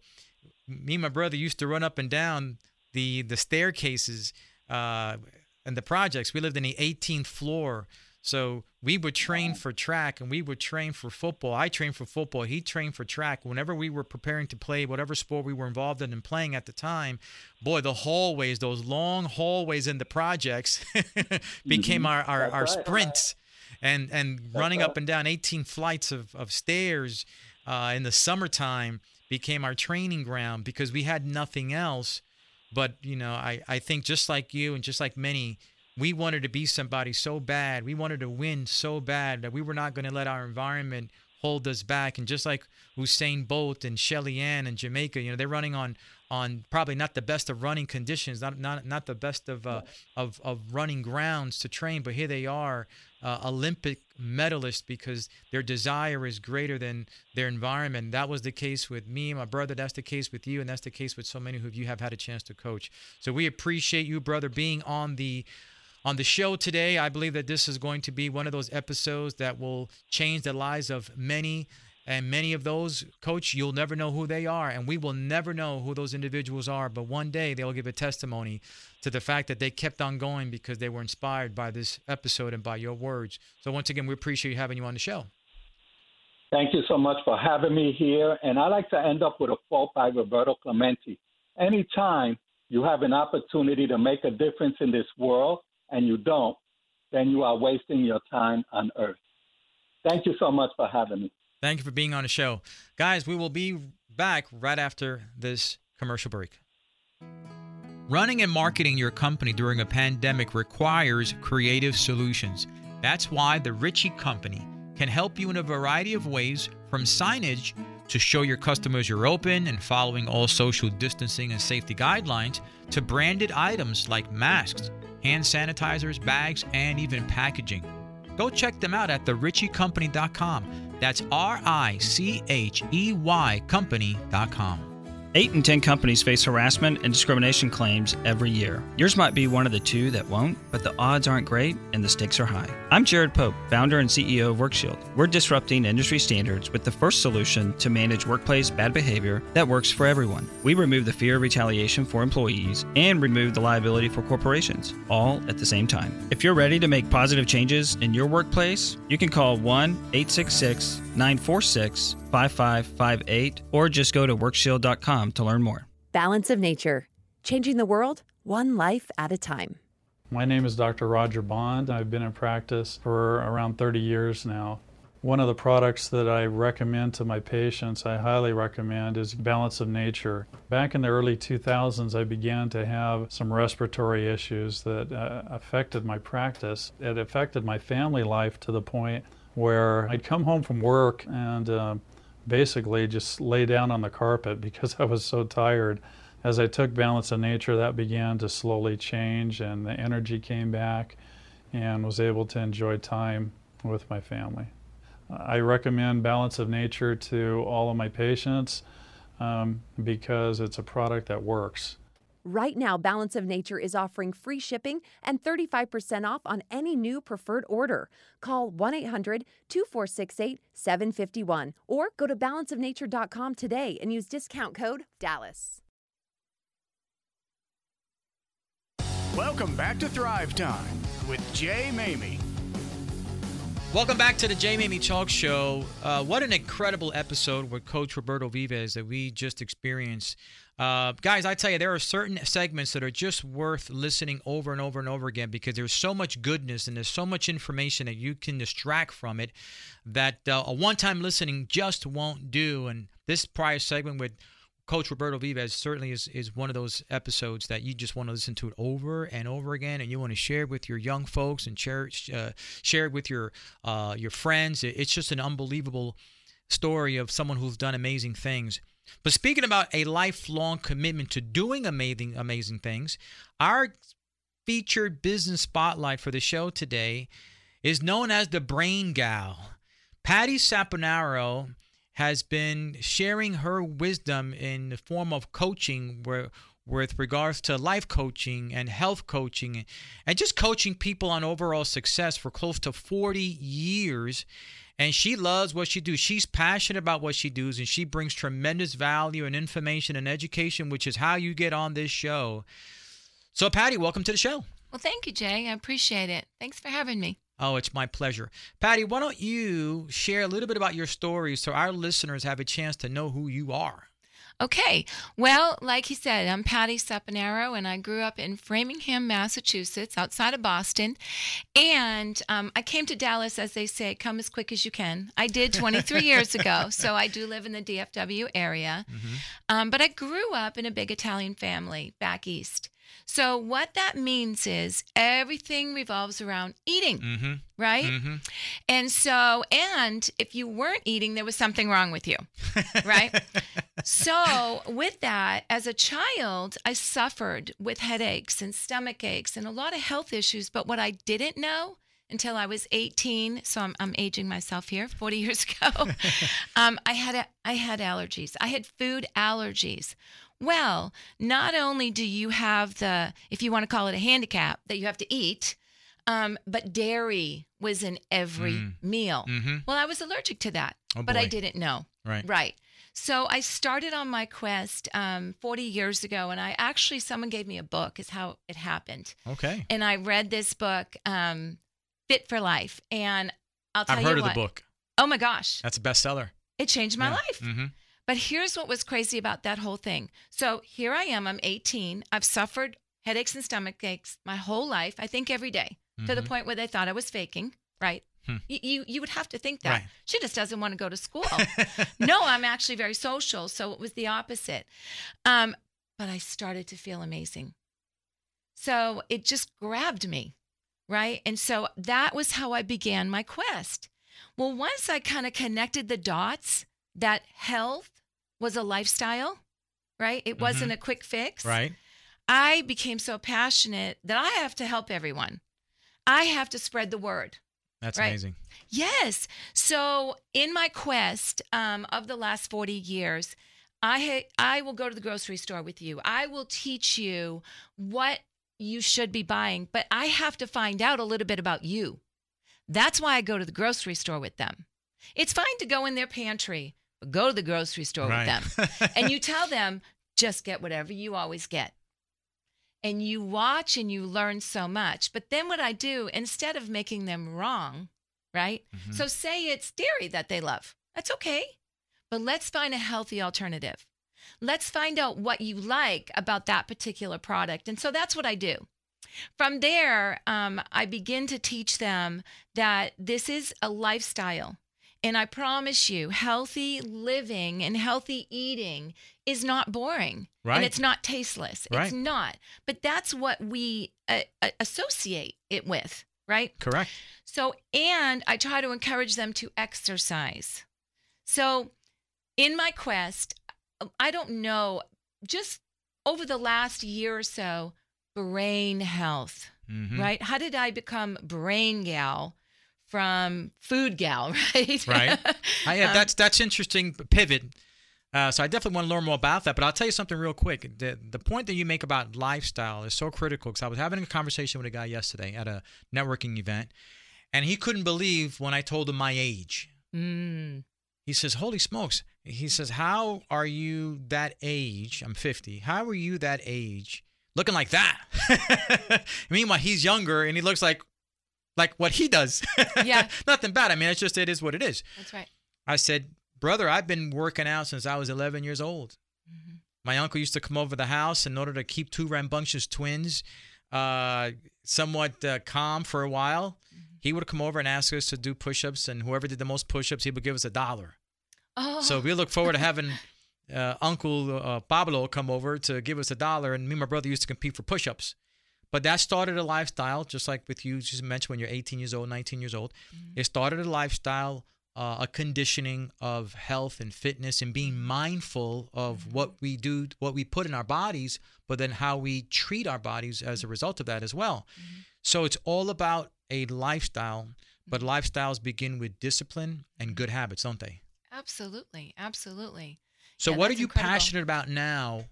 me and my brother used to run up and down the the staircases uh, and the projects. We lived in the 18th floor so we would train for track and we would train for football. I trained for football. He trained for track. Whenever we were preparing to play whatever sport we were involved in and playing at the time, boy, the hallways, those long hallways in the projects became mm-hmm. our, our, our right. sprints. And, and running right. up and down 18 flights of, of stairs uh, in the summertime became our training ground because we had nothing else. But, you know, I, I think just like you and just like many – we wanted to be somebody so bad. We wanted to win so bad that we were not going to let our environment hold us back. And just like Usain Bolt and Shelly Ann and Jamaica, you know, they're running on on probably not the best of running conditions, not not not the best of uh, of of running grounds to train, but here they are, uh, Olympic medalists because their desire is greater than their environment. That was the case with me, my brother. That's the case with you, and that's the case with so many of you have had a chance to coach. So we appreciate you, brother, being on the on the show today. I believe that this is going to be one of those episodes that will change the lives of many. And many of those, coach, you'll never know who they are. And we will never know who those individuals are. But one day they'll give a testimony to the fact that they kept on going because they were inspired by this episode and by your words. So, once again, we appreciate having you on the show. Thank you so much for having me here. And I like to end up with a quote by Roberto Clemente Anytime you have an opportunity to make a difference in this world, and you don't, then you are wasting your time on earth. Thank you so much for having me. Thank you for being on the show. Guys, we will be back right after this commercial break. Running and marketing your company during a pandemic requires creative solutions. That's why the Richey Company can help you in a variety of ways from signage to show your customers you're open and following all social distancing and safety guidelines to branded items like masks hand sanitizers, bags, and even packaging. Go check them out at thericheycompany.com. That's R I C H E Y company.com. Eight in 10 companies face harassment and discrimination claims every year. Yours might be one of the two that won't, but the odds aren't great and the stakes are high. I'm Jared Pope, founder and CEO of WorkShield. We're disrupting industry standards with the first solution to manage workplace bad behavior that works for everyone. We remove the fear of retaliation for employees and remove the liability for corporations, all at the same time. If you're ready to make positive changes in your workplace, you can call 1 866 946 5558 or just go to workshield.com to learn more. Balance of Nature, changing the world one life at a time. My name is Dr. Roger Bond. I've been in practice for around 30 years now. One of the products that I recommend to my patients, I highly recommend, is Balance of Nature. Back in the early 2000s, I began to have some respiratory issues that uh, affected my practice. It affected my family life to the point where I'd come home from work and uh, basically just lay down on the carpet because I was so tired. As I took Balance of Nature, that began to slowly change, and the energy came back, and was able to enjoy time with my family. I recommend Balance of Nature to all of my patients um, because it's a product that works. Right now, Balance of Nature is offering free shipping and 35% off on any new preferred order. Call 1 800 2468 751 or go to balanceofnature.com today and use discount code DALLAS. Welcome back to Thrive Time with Jay Maymi. Welcome back to the Jay Maymi Talk Show. Uh, what an incredible episode with Coach Roberto Vives that we just experienced. Uh, guys, I tell you, there are certain segments that are just worth listening over and over and over again because there's so much goodness and there's so much information that you can distract from it that uh, a one time listening just won't do. And this prior segment with Coach Roberto Vives certainly is, is one of those episodes that you just want to listen to it over and over again, and you want to share it with your young folks and share uh, share it with your uh, your friends. It's just an unbelievable story of someone who's done amazing things. But speaking about a lifelong commitment to doing amazing, amazing things, our featured business spotlight for the show today is known as the Brain Gal. Patty Saponaro has been sharing her wisdom in the form of coaching where with regards to life coaching and health coaching and just coaching people on overall success for close to 40 years and she loves what she does. She's passionate about what she does, and she brings tremendous value and information and education, which is how you get on this show. So, Patty, welcome to the show. Well, thank you, Jay. I appreciate it. Thanks for having me. Oh, it's my pleasure. Patty, why don't you share a little bit about your story so our listeners have a chance to know who you are? Okay. Well, like he said, I'm Patty Saponaro, and I grew up in Framingham, Massachusetts, outside of Boston. And um, I came to Dallas, as they say, come as quick as you can. I did 23 years ago, so I do live in the DFW area. Mm-hmm. Um, but I grew up in a big Italian family back east. So, what that means is everything revolves around eating, mm-hmm. right? Mm-hmm. And so, and if you weren't eating, there was something wrong with you, right? so, with that, as a child, I suffered with headaches and stomach aches and a lot of health issues. But what I didn't know until I was 18, so I'm, I'm aging myself here, 40 years ago, um, I had a, I had allergies. I had food allergies. Well, not only do you have the, if you want to call it a handicap, that you have to eat, um, but dairy was in every mm. meal. Mm-hmm. Well, I was allergic to that, oh, but I didn't know. Right. Right. So I started on my quest um, 40 years ago, and I actually, someone gave me a book, is how it happened. Okay. And I read this book, um, Fit for Life. And I'll tell you, I've heard what, of the book. Oh my gosh. That's a bestseller. It changed my yeah. life. Mm-hmm. But here's what was crazy about that whole thing. So here I am, I'm 18. I've suffered headaches and stomach aches my whole life, I think every day, mm-hmm. to the point where they thought I was faking, right? Hmm. You, you, you would have to think that. Right. She just doesn't want to go to school. no, I'm actually very social, so it was the opposite. Um, but I started to feel amazing. So it just grabbed me, right? And so that was how I began my quest. Well, once I kind of connected the dots that health was a lifestyle, right? It wasn't Mm-hmm. a quick fix. Right. I became so passionate that I have to help everyone. I have to spread the word. That's Right. amazing. Yes. So in my quest um, of the last 40 years, I ha- I will go to the grocery store with you. I will teach you what you should be buying, but I have to find out a little bit about you. That's why I go to the grocery store with them. It's fine to go in their pantry, go to the grocery store Right. with them. and you tell them, just get whatever you always get. And you watch and you learn so much. But then what I do, instead of making them wrong, right? Mm-hmm. So say it's dairy that they love. That's okay. But let's find a healthy alternative. Let's find out what you like about that particular product. And so that's what I do. From there, um, I begin to teach them that this is a lifestyle. And I promise you, healthy living and healthy eating is not boring. Right. And it's not tasteless. Right. It's not. But that's what we uh, uh, associate it with, right? Correct. So, and I try to encourage them to exercise. So, in my quest, I don't know, just over the last year or so, brain health, Mhm. right? How did I become brain gal from food gal, right? Right. I, yeah, Um, that's that's interesting pivot. Uh, so I definitely want to learn more about that. But I'll tell you something real quick. The the point that you make about lifestyle is so critical because I was having a conversation with a guy yesterday at a networking event, and he couldn't believe when I told him my age. Mm. He says, "Holy smokes!" He says, "How are you that age? I'm 50. How are you that age, looking like that?" Meanwhile, he's younger and he looks like like what he does. Yeah. Nothing bad. I mean, it's just it is what it is. That's right. I said, Brother, I've been working out since I was 11 years old. Mm-hmm. My uncle used to come over the house in order to keep two rambunctious twins uh, somewhat uh, calm for a while. Mm-hmm. He would come over and ask us to do push ups, and whoever did the most push ups, he would give us a dollar. Oh. So we look forward to having uh, Uncle uh, Pablo come over to give us a dollar, and me and my brother used to compete for push ups. But that started a lifestyle, just like with you just mentioned when you're 18 years old, 19 years old. Mm-hmm. It started a lifestyle, uh, a conditioning of health and fitness and being mindful of mm-hmm. what we do, what we put in our bodies, but then how we treat our bodies as a result of that as well. Mm-hmm. So it's all about a lifestyle, but lifestyles begin with discipline and good habits, don't they? Absolutely, absolutely. So, Yeah, what are you incredible. passionate about now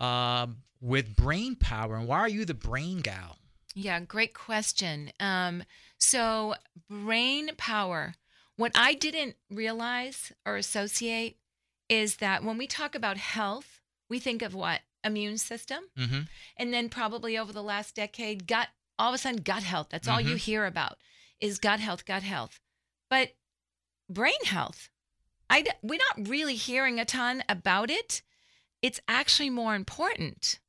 um, with brain power, and why are you the brain gal? Yeah, great question. Um, so, brain power, what I didn't realize or associate is that when we talk about health, we think of what? Immune system. Mm-hmm. And then, probably over the last decade, gut, all of a sudden, gut health. That's all you Mhm. hear about is gut health, gut health. But brain health, I, we're not really hearing a ton about it. It's actually more important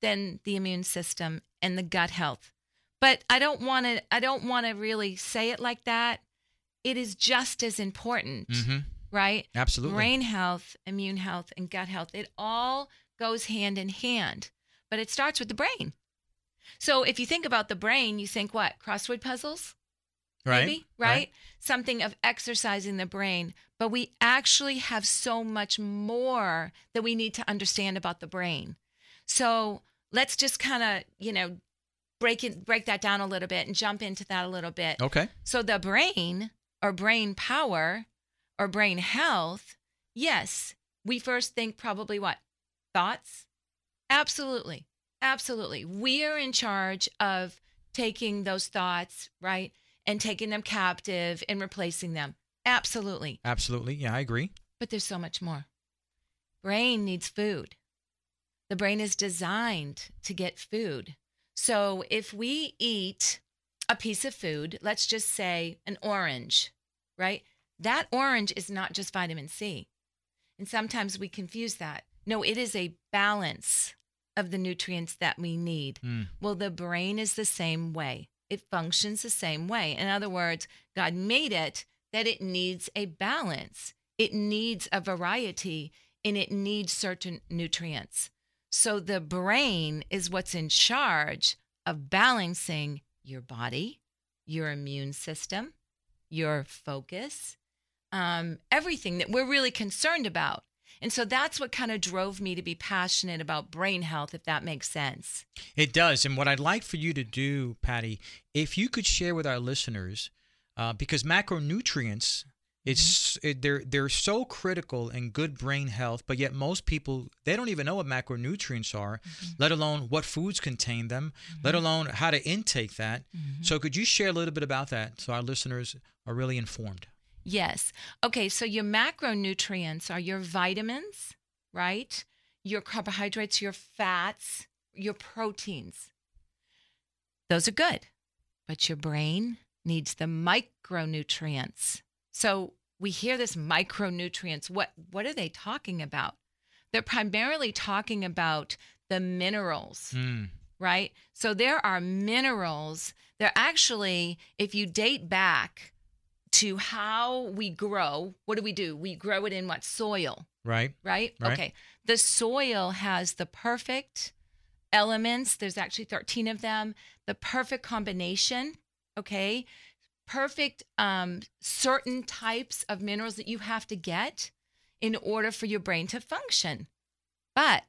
than the immune system and the gut health. But I don't want to I don't want to really say it like that. It is just as important, Mm-hmm. right? Absolutely. Brain health, immune health and gut health. It all goes hand in hand. But it starts with the brain. So if you think about the brain, you think what? Crossword puzzles? Right. maybe, right? Something of exercising the brain. But we actually have so much more that we need to understand about the brain. So let's just kind of, you know, break it, break that down a little bit and jump into that a little bit. Okay. So the brain or brain power or brain health, yes, we first think probably what? Thoughts? Absolutely. Absolutely. We are in charge of taking those thoughts, right? And taking them captive and replacing them. Absolutely. Absolutely. Yeah, I agree. But there's so much more. Brain needs food. The brain is designed to get food. So if we eat a piece of food, let's just say an orange, right? That orange is not just vitamin C. And sometimes we confuse that. No, it is a balance of the nutrients that we need. Mm. Well, the brain is the same way. It functions the same way. In other words, God made it that it needs a balance. It needs a variety and it needs certain nutrients. So the brain is what's in charge of balancing your body, your immune system, your focus, um, everything that we're really concerned about. And so that's what kind of drove me to be passionate about brain health, if that makes sense. It does. And what I'd like for you to do, Patty, if you could share with our listeners, uh, because macronutrients, it's mm-hmm. it, they're they're so critical in good brain health, but yet most people they don't even know what macronutrients are, mm-hmm. let alone what foods contain them, let mm-hmm. alone how to intake that. So could you share a little bit about that so our listeners are really informed? Yes. Okay, so your macronutrients are your vitamins, right? Your carbohydrates, your fats, your proteins. Those are good. But your brain needs the micronutrients. So we hear this micronutrients. What what are they talking about? They're primarily talking about the minerals Mm. right? So there are minerals. They're actually, if you date back to how we grow, what do we do? We grow it in what? Soil, Right. right? Right. Okay. The soil has the perfect elements. There's actually 13 of them. The perfect combination, okay? Perfect um, certain types of minerals that you have to get in order for your brain to function. But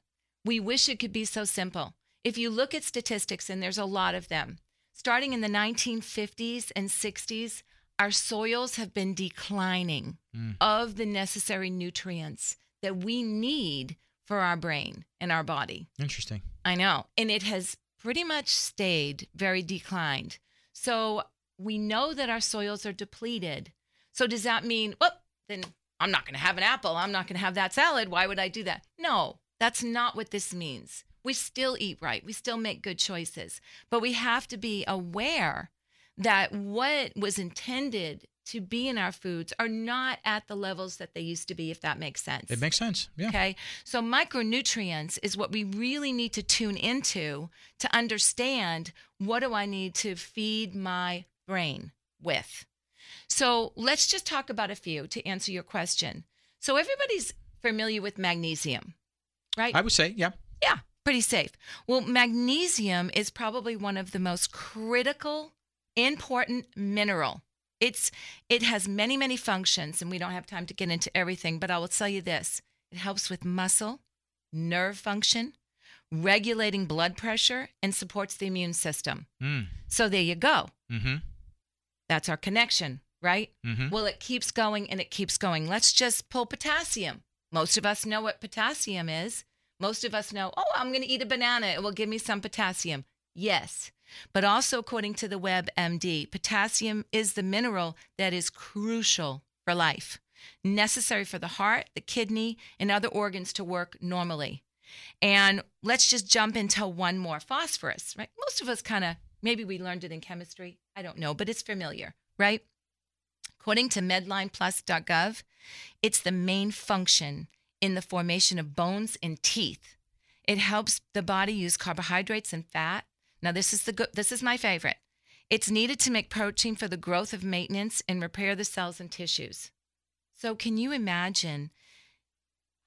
we wish it could be so simple. If you look at statistics, and there's a lot of them, starting in the 1950s and 60s, our soils have been declining Mm. of the necessary nutrients that we need for our brain and our body. Interesting. I know. And it has pretty much stayed very declined. So we know that our soils are depleted. So does that mean, well, then I'm not going to have an apple. I'm not going to have that salad. Why would I do that? No, that's not what this means. We still eat right. We still make good choices. But we have to be aware that what was intended to be in our foods are not at the levels that they used to be, if that makes sense. It makes sense. Yeah. Okay. So micronutrients is what we really need to tune into to understand what do I need to feed my brain with. So let's just talk about a few to answer your question. So everybody's familiar with magnesium, right? I would say, yeah. Yeah, pretty safe. Well, magnesium is probably one of the most critical, important mineral. It's it has many many functions, and we don't have time to get into everything. But I will tell you this: it helps with muscle, nerve function, regulating blood pressure, and supports the immune system. Mm. So there you go. Mm-hmm. That's our connection right? Mhm. Well, it keeps going and it keeps going. Let's just pull potassium. Most of us know what potassium is. Most of us know, oh, I'm going to eat a banana. It will give me some potassium. Yes. But also, according to the WebMD, potassium is the mineral that is crucial for life, necessary for the heart, the kidney, and other organs to work normally. And let's just jump into one more phosphorus, right? Most of us kind of, maybe we learned it in chemistry. I don't know, but it's familiar, right? According to medlineplus.gov, it's the main function in the formation of bones and teeth. It helps the body use carbohydrates and fat. Now this is the good this is my favorite. It's needed to make protein for the growth of maintenance and repair the cells and tissues. So can you imagine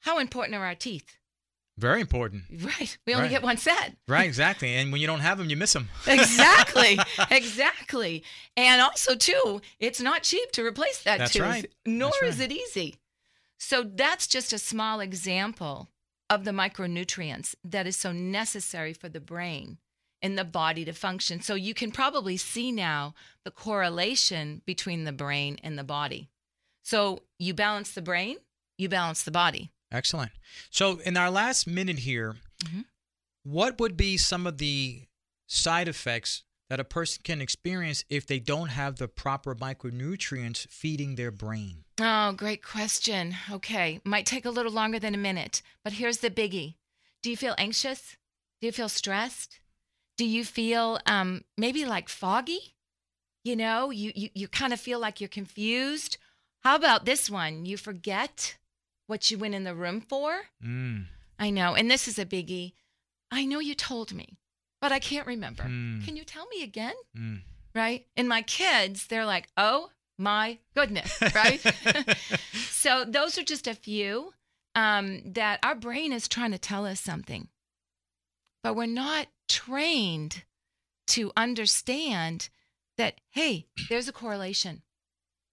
how important are our teeth? Very important. Right. We only Right. get one set. Right, exactly. And when you don't have them, you miss them. exactly exactly and also too it's not cheap to replace that That's tooth right. nor That's is it easy so that's just a small example of the micronutrients that is so necessary for the brain and the body to function so you can probably see now the correlation between the brain and the body so you balance the brain you balance the body Excellent. So, in our last minute here, Mhm. what would be some of the side effects that a person can experience if they don't have the proper micronutrients feeding their brain? Oh, great question. Okay, might take a little longer than a minute, but here's the biggie. Do you feel anxious? Do you feel stressed? Do you feel um, maybe like foggy? You know, you, you, you kind of feel like you're confused. How about this one? You forget what you went in the room for? Mm. I know, and this is a biggie. I know you told me, but I can't remember. Hmm. Can you tell me again? Mm. right? And my kids, they're like, oh my goodness, right? so those are just a few um, that our brain is trying to tell us something, but we're not trained to understand that, hey, there's a correlation.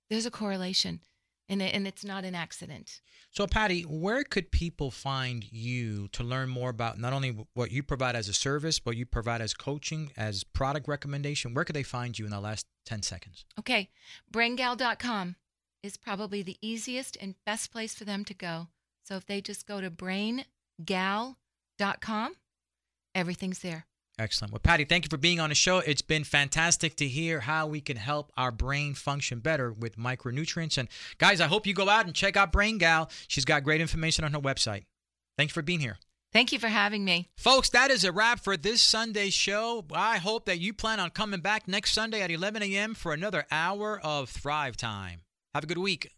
There's a correlation, and, and it's not an accident. So, Patty, where could people find you to learn more about not only what you provide as a service, but you provide as coaching, as product recommendation? Where could they find you in the last 10 seconds? Okay, braingal.com is probably the easiest and best place for them to go. So if they just go to braingal.com, everything's there. Excellent. Well, Patty, thank you for being on the show. It's been fantastic to hear how we can help our brain function better with micronutrients. And guys, I hope you go out and check out Brain Gal. She's got great information on her website. Thanks for being here. Thank you for having me. Folks, that is a wrap for this Sunday's show. I hope that you plan on coming back next Sunday at 11 a.m. for another hour of Thrive Time. Have a good week.